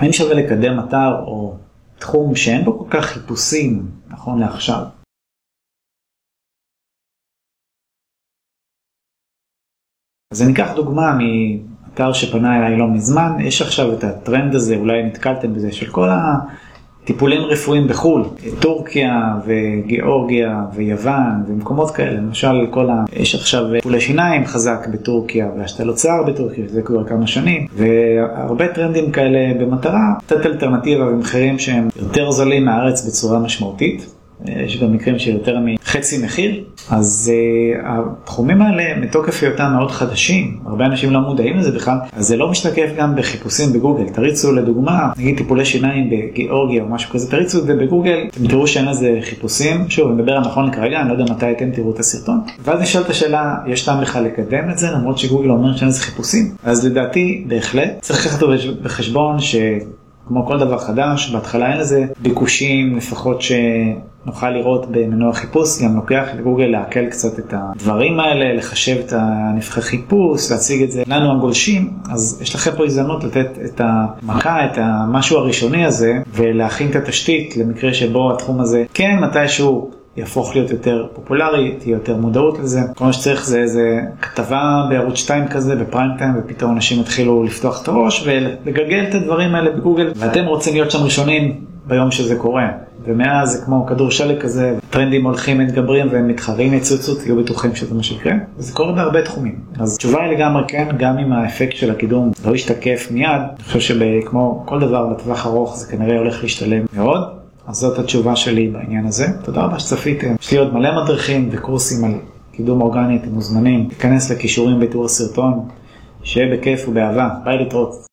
האם שווה לקדם אתר או תחום שאין בו כל כך חיפושים נכון לעכשיו? אז אני אקח דוגמה מאתר שפנה אליי לא מזמן, יש עכשיו את הטרנד הזה, אולי נתקלתם בזה, של כל הטיפולים רפואיים בחו"ל, טורקיה וגיאורגיה ויוון ומקומות כאלה, למשל כל ה... יש עכשיו טיפולי שיניים חזק בטורקיה והשתלות שיער בטורקיה, זה כבר כמה שנים, והרבה טרנדים כאלה במטרה לתת אלטרנטיבה במחירים שהם יותר זולים מהארץ בצורה משמעותית. יש גם מקרים של יותר מחצי מחיר, אז uh, התחומים האלה מתוקף היותם מאוד חדשים, הרבה אנשים לא מודעים לזה בכלל, אז זה לא משתקף גם בחיפושים בגוגל. תריצו לדוגמה, נגיד טיפולי שיניים בגיאורגיה או משהו כזה, תריצו את זה בגוגל, אתם תראו שאין לזה חיפושים, שוב, אני מדבר על נכון כרגע, אני לא יודע מתי אתם תראו את הסרטון, ואז נשאל את השאלה, יש טעם לך לקדם את זה, למרות שגוגל אומר שאין לזה חיפושים? אז לדעתי, בהחלט, צריך לקחת בחשבון ש... כמו כל דבר חדש, בהתחלה אין לזה ביקושים, לפחות שנוכל לראות במנוע חיפוש, גם לוקח לגוגל לעכל קצת את הדברים האלה, לחשב את הנבחי חיפוש, להציג את זה. לנו הגולשים, אז יש לכם פה הזדמנות לתת את המכה, את המשהו הראשוני הזה, ולהכין את התשתית למקרה שבו התחום הזה כן מתישהו יהפוך להיות יותר פופולרי, תהיה יותר מודעות לזה. כל מה שצריך זה איזה כתבה בערוץ 2 כזה בפריים טיים ופתאום אנשים יתחילו לפתוח את הראש ולגלגל את הדברים האלה בגוגל ואתם רוצים להיות שם ראשונים ביום שזה קורה. ומאז זה כמו כדור שלג כזה, טרנדים הולכים מתגברים והם מתחרים יצוצו, תהיו בטוחים שזה מה שיקרה. וזה קורה בהרבה תחומים. אז התשובה היא לגמרי כן, גם אם האפקט של הקידום לא ישתקף מיד, אני חושב שכמו כל דבר בטווח ארוך זה כנראה הולך להשתלם מאוד. אז זאת התשובה שלי בעניין הזה. תודה רבה שצפיתם. יש לי עוד מלא מדריכים וקורסים על קידום אורגני, אתם מוזמנים להיכנס לכישורים בתיאור הסרטון. שיהיה בכיף ובאהבה. ביי להתראות.